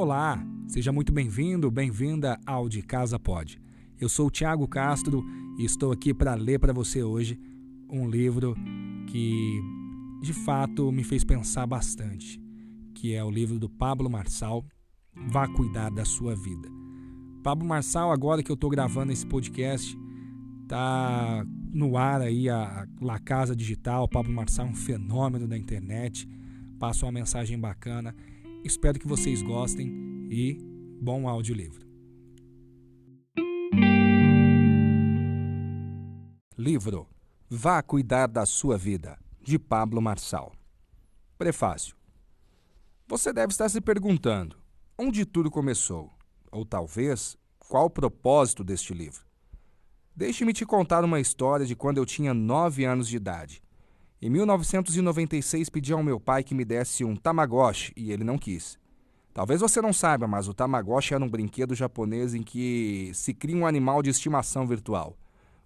Olá, seja muito bem-vindo, bem-vinda ao De Casa Pode. Eu sou o Tiago Castro e estou aqui para ler para você hoje um livro que de fato me fez pensar bastante, que é o livro do Pablo Marçal, Vá Cuidar da Sua Vida. Pablo Marçal, agora que eu estou gravando esse podcast, tá no ar aí a La Casa Digital. Pablo Marçal é um fenômeno da internet, passa uma mensagem bacana Espero que vocês gostem e bom audiolivro. Livro Vá Cuidar da Sua Vida, de Pablo Marçal. Prefácio. Você deve estar se perguntando onde tudo começou, ou talvez qual o propósito deste livro. Deixe-me te contar uma história de quando eu tinha nove anos de idade. Em 1996 pedi ao meu pai que me desse um Tamagotchi e ele não quis. Talvez você não saiba, mas o Tamagotchi era um brinquedo japonês em que se cria um animal de estimação virtual.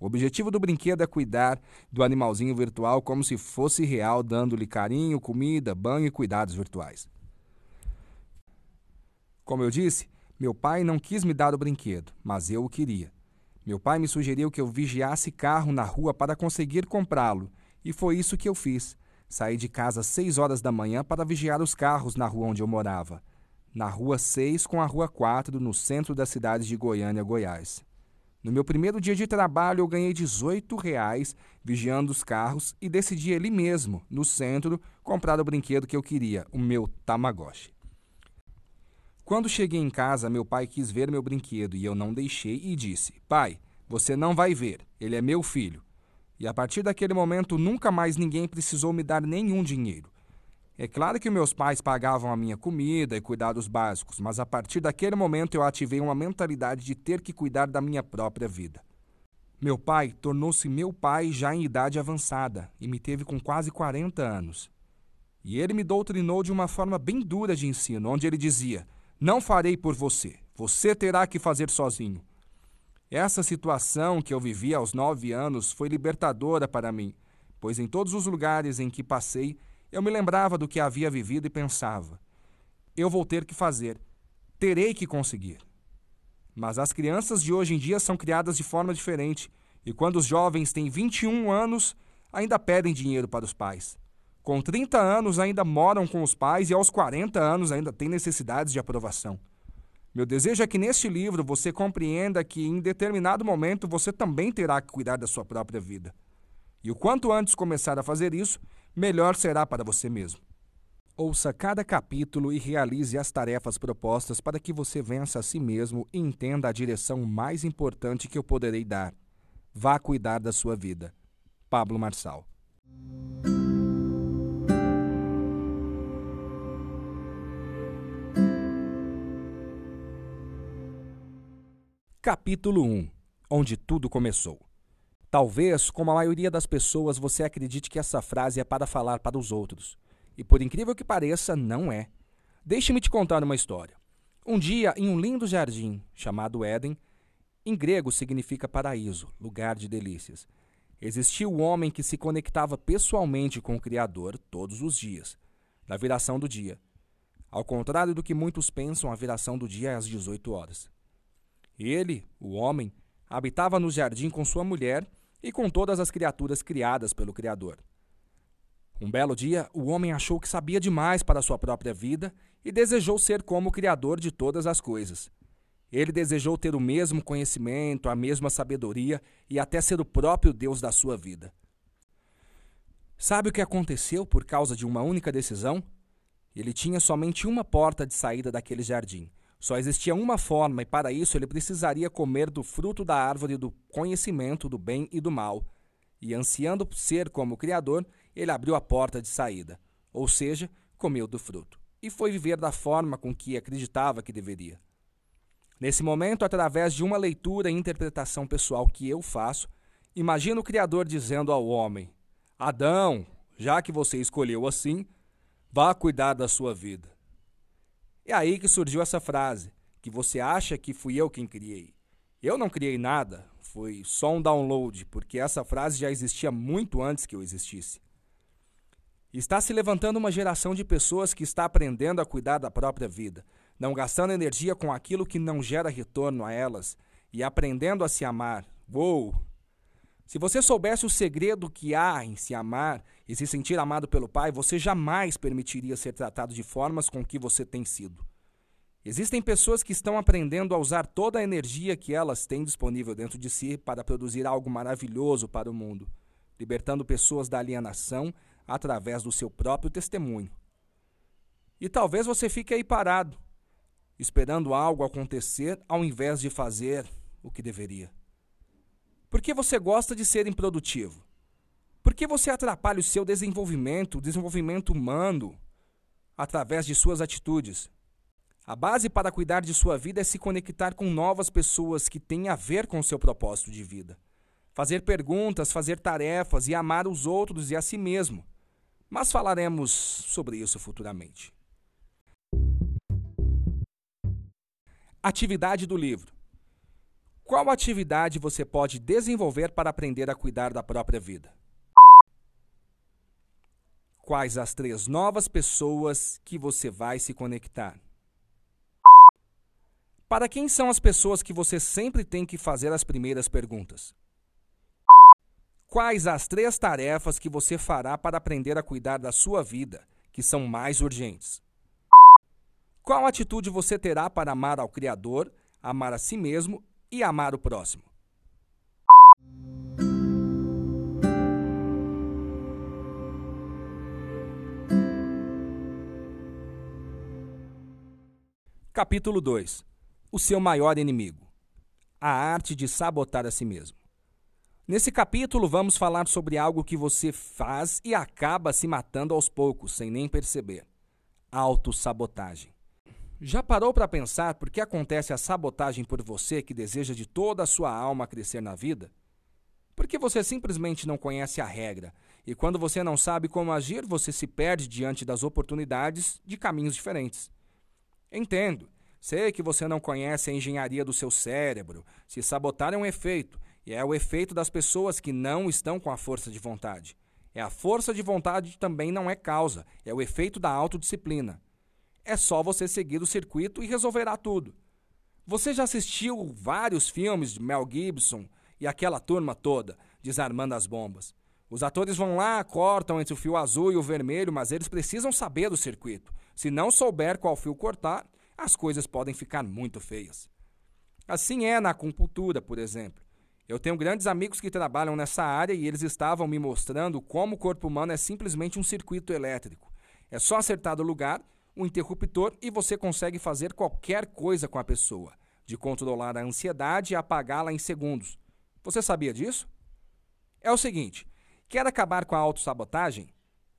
O objetivo do brinquedo é cuidar do animalzinho virtual como se fosse real, dando-lhe carinho, comida, banho e cuidados virtuais. Como eu disse, meu pai não quis me dar o brinquedo, mas eu o queria. Meu pai me sugeriu que eu vigiasse carro na rua para conseguir comprá-lo e foi isso que eu fiz. Saí de casa às 6 horas da manhã para vigiar os carros na rua onde eu morava. Na rua 6 com a rua 4, no centro da cidade de Goiânia, Goiás. No meu primeiro dia de trabalho, eu ganhei 18 reais vigiando os carros e decidi ali mesmo, no centro, comprar o brinquedo que eu queria, o meu Tamagotchi. Quando cheguei em casa, meu pai quis ver meu brinquedo e eu não deixei e disse: Pai, você não vai ver, ele é meu filho. E a partir daquele momento, nunca mais ninguém precisou me dar nenhum dinheiro. É claro que meus pais pagavam a minha comida e cuidados básicos, mas a partir daquele momento eu ativei uma mentalidade de ter que cuidar da minha própria vida. Meu pai tornou-se meu pai já em idade avançada e me teve com quase 40 anos. E ele me doutrinou de uma forma bem dura de ensino, onde ele dizia: Não farei por você, você terá que fazer sozinho. Essa situação que eu vivi aos nove anos foi libertadora para mim, pois em todos os lugares em que passei, eu me lembrava do que havia vivido e pensava: eu vou ter que fazer, terei que conseguir. Mas as crianças de hoje em dia são criadas de forma diferente, e quando os jovens têm 21 anos, ainda pedem dinheiro para os pais. Com 30 anos, ainda moram com os pais e aos 40 anos ainda têm necessidades de aprovação. Meu desejo é que neste livro você compreenda que em determinado momento você também terá que cuidar da sua própria vida. E o quanto antes começar a fazer isso, melhor será para você mesmo. Ouça cada capítulo e realize as tarefas propostas para que você vença a si mesmo e entenda a direção mais importante que eu poderei dar. Vá cuidar da sua vida. Pablo Marçal Capítulo 1 Onde tudo começou. Talvez, como a maioria das pessoas, você acredite que essa frase é para falar para os outros. E por incrível que pareça, não é. Deixe-me te contar uma história. Um dia, em um lindo jardim chamado Éden, em grego significa paraíso, lugar de delícias, existia o homem que se conectava pessoalmente com o Criador todos os dias, na viração do dia. Ao contrário do que muitos pensam, a viração do dia é às 18 horas. Ele, o homem, habitava no jardim com sua mulher e com todas as criaturas criadas pelo Criador. Um belo dia, o homem achou que sabia demais para sua própria vida e desejou ser como o Criador de todas as coisas. Ele desejou ter o mesmo conhecimento, a mesma sabedoria e até ser o próprio Deus da sua vida. Sabe o que aconteceu por causa de uma única decisão? Ele tinha somente uma porta de saída daquele jardim, só existia uma forma, e para isso ele precisaria comer do fruto da árvore do conhecimento do bem e do mal. E ansiando ser como o Criador, ele abriu a porta de saída, ou seja, comeu do fruto, e foi viver da forma com que acreditava que deveria. Nesse momento, através de uma leitura e interpretação pessoal que eu faço, imagino o Criador dizendo ao homem: Adão, já que você escolheu assim, vá cuidar da sua vida. É aí que surgiu essa frase, que você acha que fui eu quem criei. Eu não criei nada, foi só um download, porque essa frase já existia muito antes que eu existisse. Está se levantando uma geração de pessoas que está aprendendo a cuidar da própria vida. não gastando energia com aquilo que não gera retorno a elas e aprendendo a se amar. Uou! Se você soubesse o segredo que há em se amar e se sentir amado pelo Pai, você jamais permitiria ser tratado de formas com que você tem sido. Existem pessoas que estão aprendendo a usar toda a energia que elas têm disponível dentro de si para produzir algo maravilhoso para o mundo, libertando pessoas da alienação através do seu próprio testemunho. E talvez você fique aí parado, esperando algo acontecer ao invés de fazer o que deveria. Por que você gosta de ser improdutivo? Por que você atrapalha o seu desenvolvimento, o desenvolvimento humano, através de suas atitudes? A base para cuidar de sua vida é se conectar com novas pessoas que têm a ver com o seu propósito de vida. Fazer perguntas, fazer tarefas e amar os outros e a si mesmo. Mas falaremos sobre isso futuramente. Atividade do livro. Qual atividade você pode desenvolver para aprender a cuidar da própria vida? Quais as três novas pessoas que você vai se conectar? Para quem são as pessoas que você sempre tem que fazer as primeiras perguntas? Quais as três tarefas que você fará para aprender a cuidar da sua vida, que são mais urgentes? Qual atitude você terá para amar ao Criador, amar a si mesmo e amar o próximo? Capítulo 2 o seu maior inimigo, a arte de sabotar a si mesmo. Nesse capítulo, vamos falar sobre algo que você faz e acaba se matando aos poucos, sem nem perceber: autossabotagem. Já parou para pensar por que acontece a sabotagem por você que deseja de toda a sua alma crescer na vida? Porque você simplesmente não conhece a regra, e quando você não sabe como agir, você se perde diante das oportunidades de caminhos diferentes. Entendo. Sei que você não conhece a engenharia do seu cérebro. Se sabotar é um efeito, e é o efeito das pessoas que não estão com a força de vontade. É a força de vontade também não é causa, é o efeito da autodisciplina. É só você seguir o circuito e resolverá tudo. Você já assistiu vários filmes de Mel Gibson e aquela turma toda, desarmando as bombas. Os atores vão lá, cortam entre o fio azul e o vermelho, mas eles precisam saber do circuito. Se não souber qual fio cortar, as coisas podem ficar muito feias. Assim é na acupuntura, por exemplo. Eu tenho grandes amigos que trabalham nessa área e eles estavam me mostrando como o corpo humano é simplesmente um circuito elétrico. É só acertar o lugar, o interruptor e você consegue fazer qualquer coisa com a pessoa, de controlar a ansiedade e apagá-la em segundos. Você sabia disso? É o seguinte: quer acabar com a autossabotagem?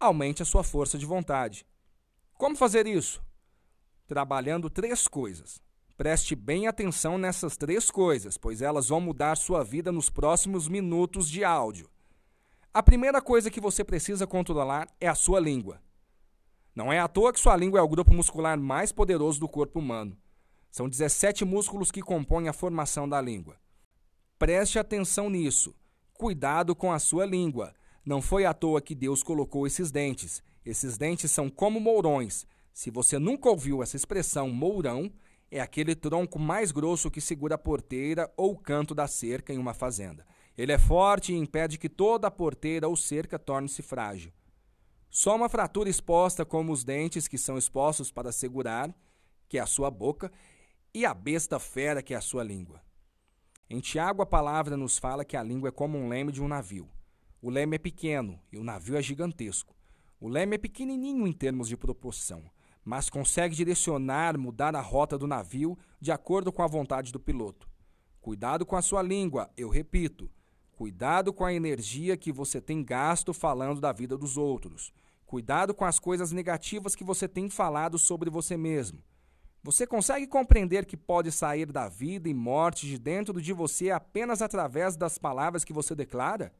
Aumente a sua força de vontade. Como fazer isso? trabalhando três coisas. Preste bem atenção nessas três coisas, pois elas vão mudar sua vida nos próximos minutos de áudio. A primeira coisa que você precisa controlar é a sua língua. Não é à toa que sua língua é o grupo muscular mais poderoso do corpo humano. São 17 músculos que compõem a formação da língua. Preste atenção nisso. Cuidado com a sua língua. Não foi à toa que Deus colocou esses dentes. Esses dentes são como mourões. Se você nunca ouviu essa expressão mourão, é aquele tronco mais grosso que segura a porteira ou canto da cerca em uma fazenda. Ele é forte e impede que toda a porteira ou cerca torne-se frágil. Só uma fratura exposta, como os dentes que são expostos para segurar, que é a sua boca, e a besta fera, que é a sua língua. Em Tiago, a palavra nos fala que a língua é como um leme de um navio. O leme é pequeno e o navio é gigantesco. O leme é pequenininho em termos de proporção mas consegue direcionar, mudar a rota do navio de acordo com a vontade do piloto. Cuidado com a sua língua, eu repito. Cuidado com a energia que você tem gasto falando da vida dos outros. Cuidado com as coisas negativas que você tem falado sobre você mesmo. Você consegue compreender que pode sair da vida e morte de dentro de você apenas através das palavras que você declara?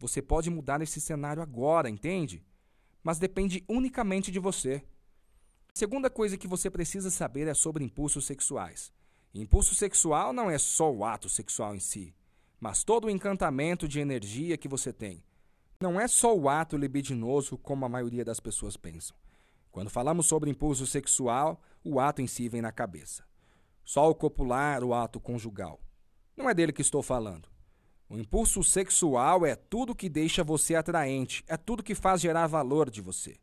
Você pode mudar esse cenário agora, entende? Mas depende unicamente de você. Segunda coisa que você precisa saber é sobre impulsos sexuais. Impulso sexual não é só o ato sexual em si, mas todo o encantamento de energia que você tem. Não é só o ato libidinoso como a maioria das pessoas pensam. Quando falamos sobre impulso sexual, o ato em si vem na cabeça. Só o copular, o ato conjugal. Não é dele que estou falando. O impulso sexual é tudo que deixa você atraente, é tudo que faz gerar valor de você.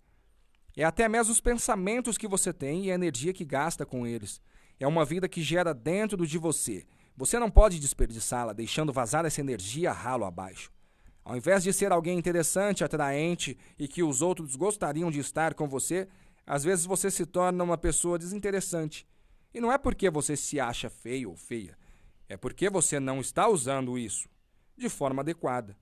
É até mesmo os pensamentos que você tem e a energia que gasta com eles. É uma vida que gera dentro de você. Você não pode desperdiçá-la, deixando vazar essa energia ralo abaixo. Ao invés de ser alguém interessante, atraente e que os outros gostariam de estar com você, às vezes você se torna uma pessoa desinteressante. E não é porque você se acha feio ou feia, é porque você não está usando isso de forma adequada.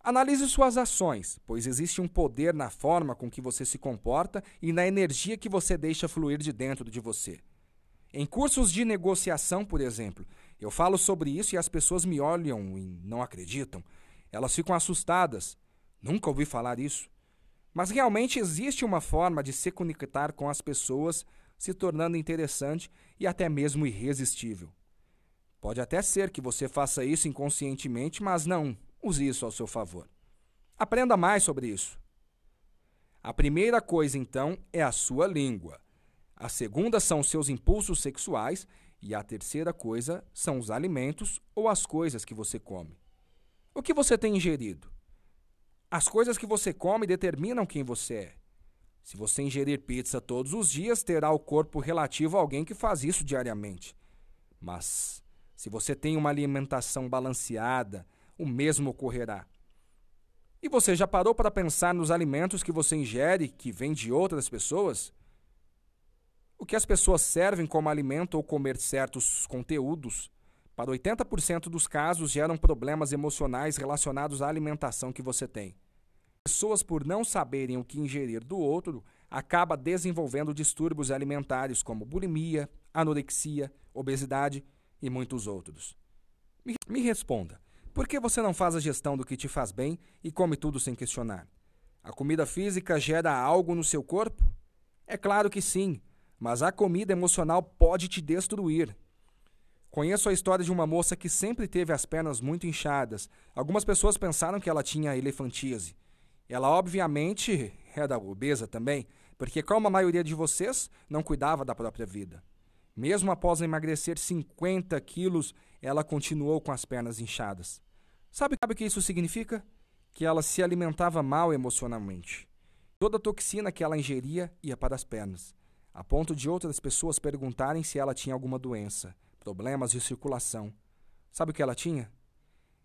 Analise suas ações, pois existe um poder na forma com que você se comporta e na energia que você deixa fluir de dentro de você. Em cursos de negociação, por exemplo, eu falo sobre isso e as pessoas me olham e não acreditam. Elas ficam assustadas. Nunca ouvi falar isso. Mas realmente existe uma forma de se conectar com as pessoas, se tornando interessante e até mesmo irresistível. Pode até ser que você faça isso inconscientemente, mas não use isso ao seu favor. Aprenda mais sobre isso. A primeira coisa, então, é a sua língua. A segunda são seus impulsos sexuais. E a terceira coisa são os alimentos ou as coisas que você come. O que você tem ingerido? As coisas que você come determinam quem você é. Se você ingerir pizza todos os dias, terá o corpo relativo a alguém que faz isso diariamente. Mas, se você tem uma alimentação balanceada, o mesmo ocorrerá. E você já parou para pensar nos alimentos que você ingere que vêm de outras pessoas? O que as pessoas servem como alimento ou comer certos conteúdos, para 80% dos casos, geram problemas emocionais relacionados à alimentação que você tem pessoas, por não saberem o que ingerir do outro, acaba desenvolvendo distúrbios alimentares como bulimia, anorexia, obesidade e muitos outros. Me, responda, por que você não faz a gestão do que te faz bem e come tudo sem questionar? A comida física gera algo no seu corpo? É claro que sim, mas a comida emocional pode te destruir. Conheço a história de uma moça que sempre teve as pernas muito inchadas. Algumas pessoas pensaram que ela tinha elefantíase. Ela, obviamente, era obesa também, porque, como a maioria de vocês, não cuidava da própria vida. Mesmo após emagrecer 50 quilos, ela continuou com as pernas inchadas. Sabe, sabe o que isso significa? Que ela se alimentava mal emocionalmente. Toda a toxina que ela ingeria ia para as pernas, a ponto de outras pessoas perguntarem se ela tinha alguma doença, problemas de circulação. Sabe o que ela tinha?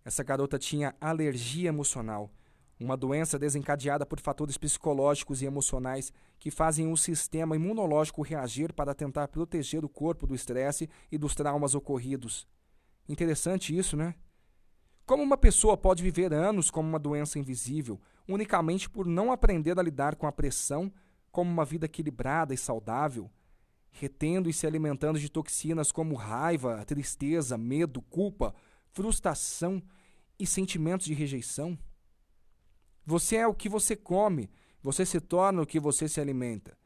Essa garota tinha alergia emocional uma doença desencadeada por fatores psicológicos e emocionais que fazem o sistema imunológico reagir para tentar proteger o corpo do estresse e dos traumas ocorridos. Interessante isso, né? Como uma pessoa pode viver anos com uma doença invisível unicamente por não aprender a lidar com a pressão como uma vida equilibrada e saudável, retendo e se alimentando de toxinas como raiva, tristeza, medo, culpa, frustração e sentimentos de rejeição? Você é o que você come, você se torna o que você se alimenta.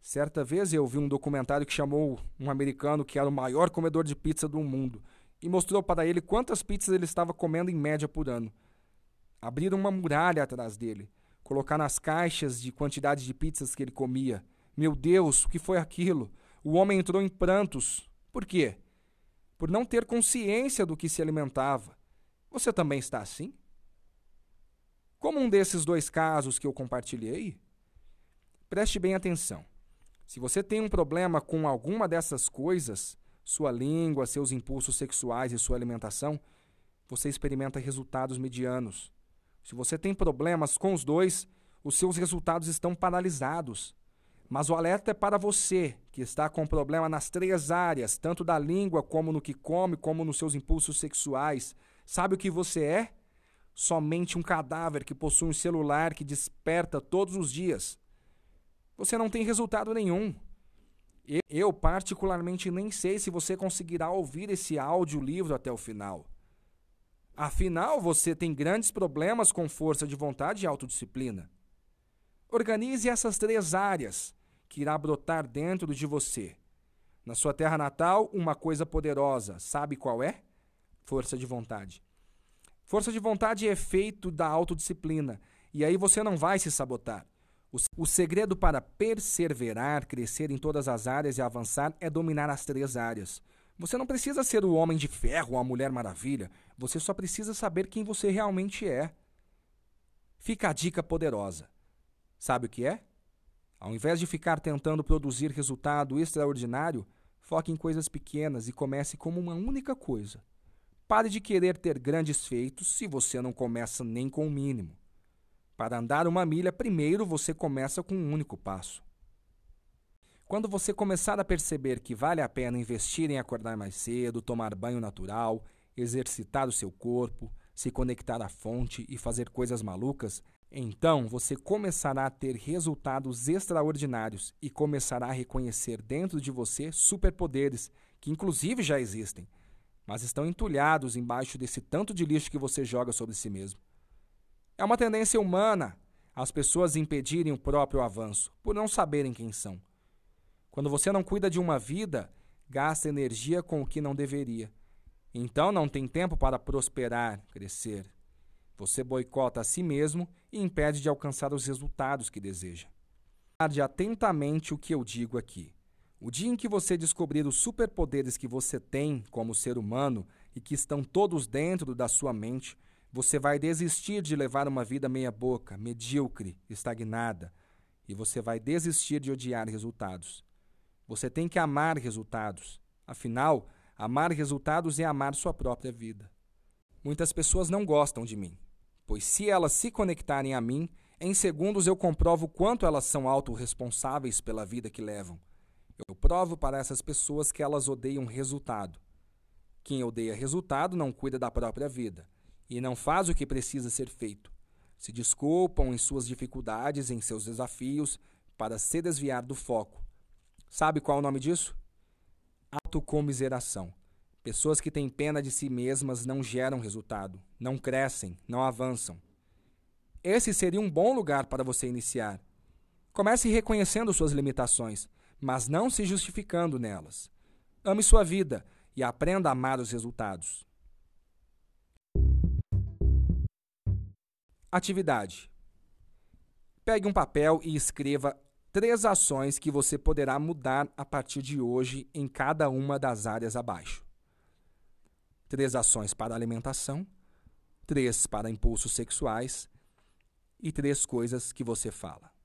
Certa vez eu vi um documentário que chamou um americano que era o maior comedor de pizza do mundo e mostrou para ele quantas pizzas ele estava comendo em média por ano. Abriram uma muralha atrás dele, colocar nas caixas de quantidade de pizzas que ele comia. Meu Deus, o que foi aquilo? O homem entrou em prantos. Por quê? Por não ter consciência do que se alimentava. Você também está assim? Como um desses dois casos que eu compartilhei, preste bem atenção. Se você tem um problema com alguma dessas coisas, sua língua, seus impulsos sexuais e sua alimentação, você experimenta resultados medianos. Se você tem problemas com os dois, os seus resultados estão paralisados. Mas o alerta é para você, que está com problema nas três áreas, tanto da língua, como no que come, como nos seus impulsos sexuais. Sabe o que você é? Somente um cadáver que possui um celular que desperta todos os dias. Você não tem resultado nenhum. Eu, particularmente, nem sei se você conseguirá ouvir esse audiolivro até o final. Afinal, você tem grandes problemas com força de vontade e autodisciplina. Organize essas três áreas que irá brotar dentro de você. Na sua terra natal, uma coisa poderosa, sabe qual é? Força de vontade. Força de vontade é efeito da autodisciplina, e aí você não vai se sabotar. O segredo para perseverar, crescer em todas as áreas e avançar é dominar as três áreas. Você não precisa ser o homem de ferro ou a mulher maravilha, você só precisa saber quem você realmente é. Fica a dica poderosa. Sabe o que é? Ao invés de ficar tentando produzir resultado extraordinário, foque em coisas pequenas e comece como uma única coisa. Pare de querer ter grandes feitos se você não começa nem com o mínimo. Para andar uma milha, primeiro você começa com um único passo. Quando você começar a perceber que vale a pena investir em acordar mais cedo, tomar banho natural, exercitar o seu corpo, se conectar à fonte e fazer coisas malucas, então você começará a ter resultados extraordinários e começará a reconhecer dentro de você superpoderes que, inclusive, já existem, mas estão entulhados embaixo desse tanto de lixo que você joga sobre si mesmo. É uma tendência humana as pessoas impedirem o próprio avanço por não saberem quem são. Quando você não cuida de uma vida, gasta energia com o que não deveria. Então não tem tempo para prosperar, crescer. Você boicota a si mesmo e impede de alcançar os resultados que deseja. Guarde atentamente o que eu digo aqui. O dia em que você descobrir os superpoderes que você tem como ser humano e que estão todos dentro da sua mente, você vai desistir de levar uma vida meia-boca, medíocre, estagnada, e você vai desistir de odiar resultados. Você tem que amar resultados. Afinal, amar resultados é amar sua própria vida. Muitas pessoas não gostam de mim, pois se elas se conectarem a mim, em segundos eu comprovo quanto elas são autorresponsáveis pela vida que levam. Eu provo para essas pessoas que elas odeiam resultado. Quem odeia resultado não cuida da própria vida e não faz o que precisa ser feito. Se desculpam em suas dificuldades, em seus desafios, para se desviar do foco. Sabe qual é o nome disso? Autocomiseração. Pessoas que têm pena de si mesmas não geram resultado, não crescem, não avançam. Esse seria um bom lugar para você iniciar. Comece reconhecendo suas limitações, mas não se justificando nelas. Ame sua vida e aprenda a amar os resultados. Atividade: Pegue um papel e escreva três ações que você poderá mudar a partir de hoje em cada uma das áreas abaixo. Três ações para alimentação, três para impulsos sexuais e três coisas que você fala.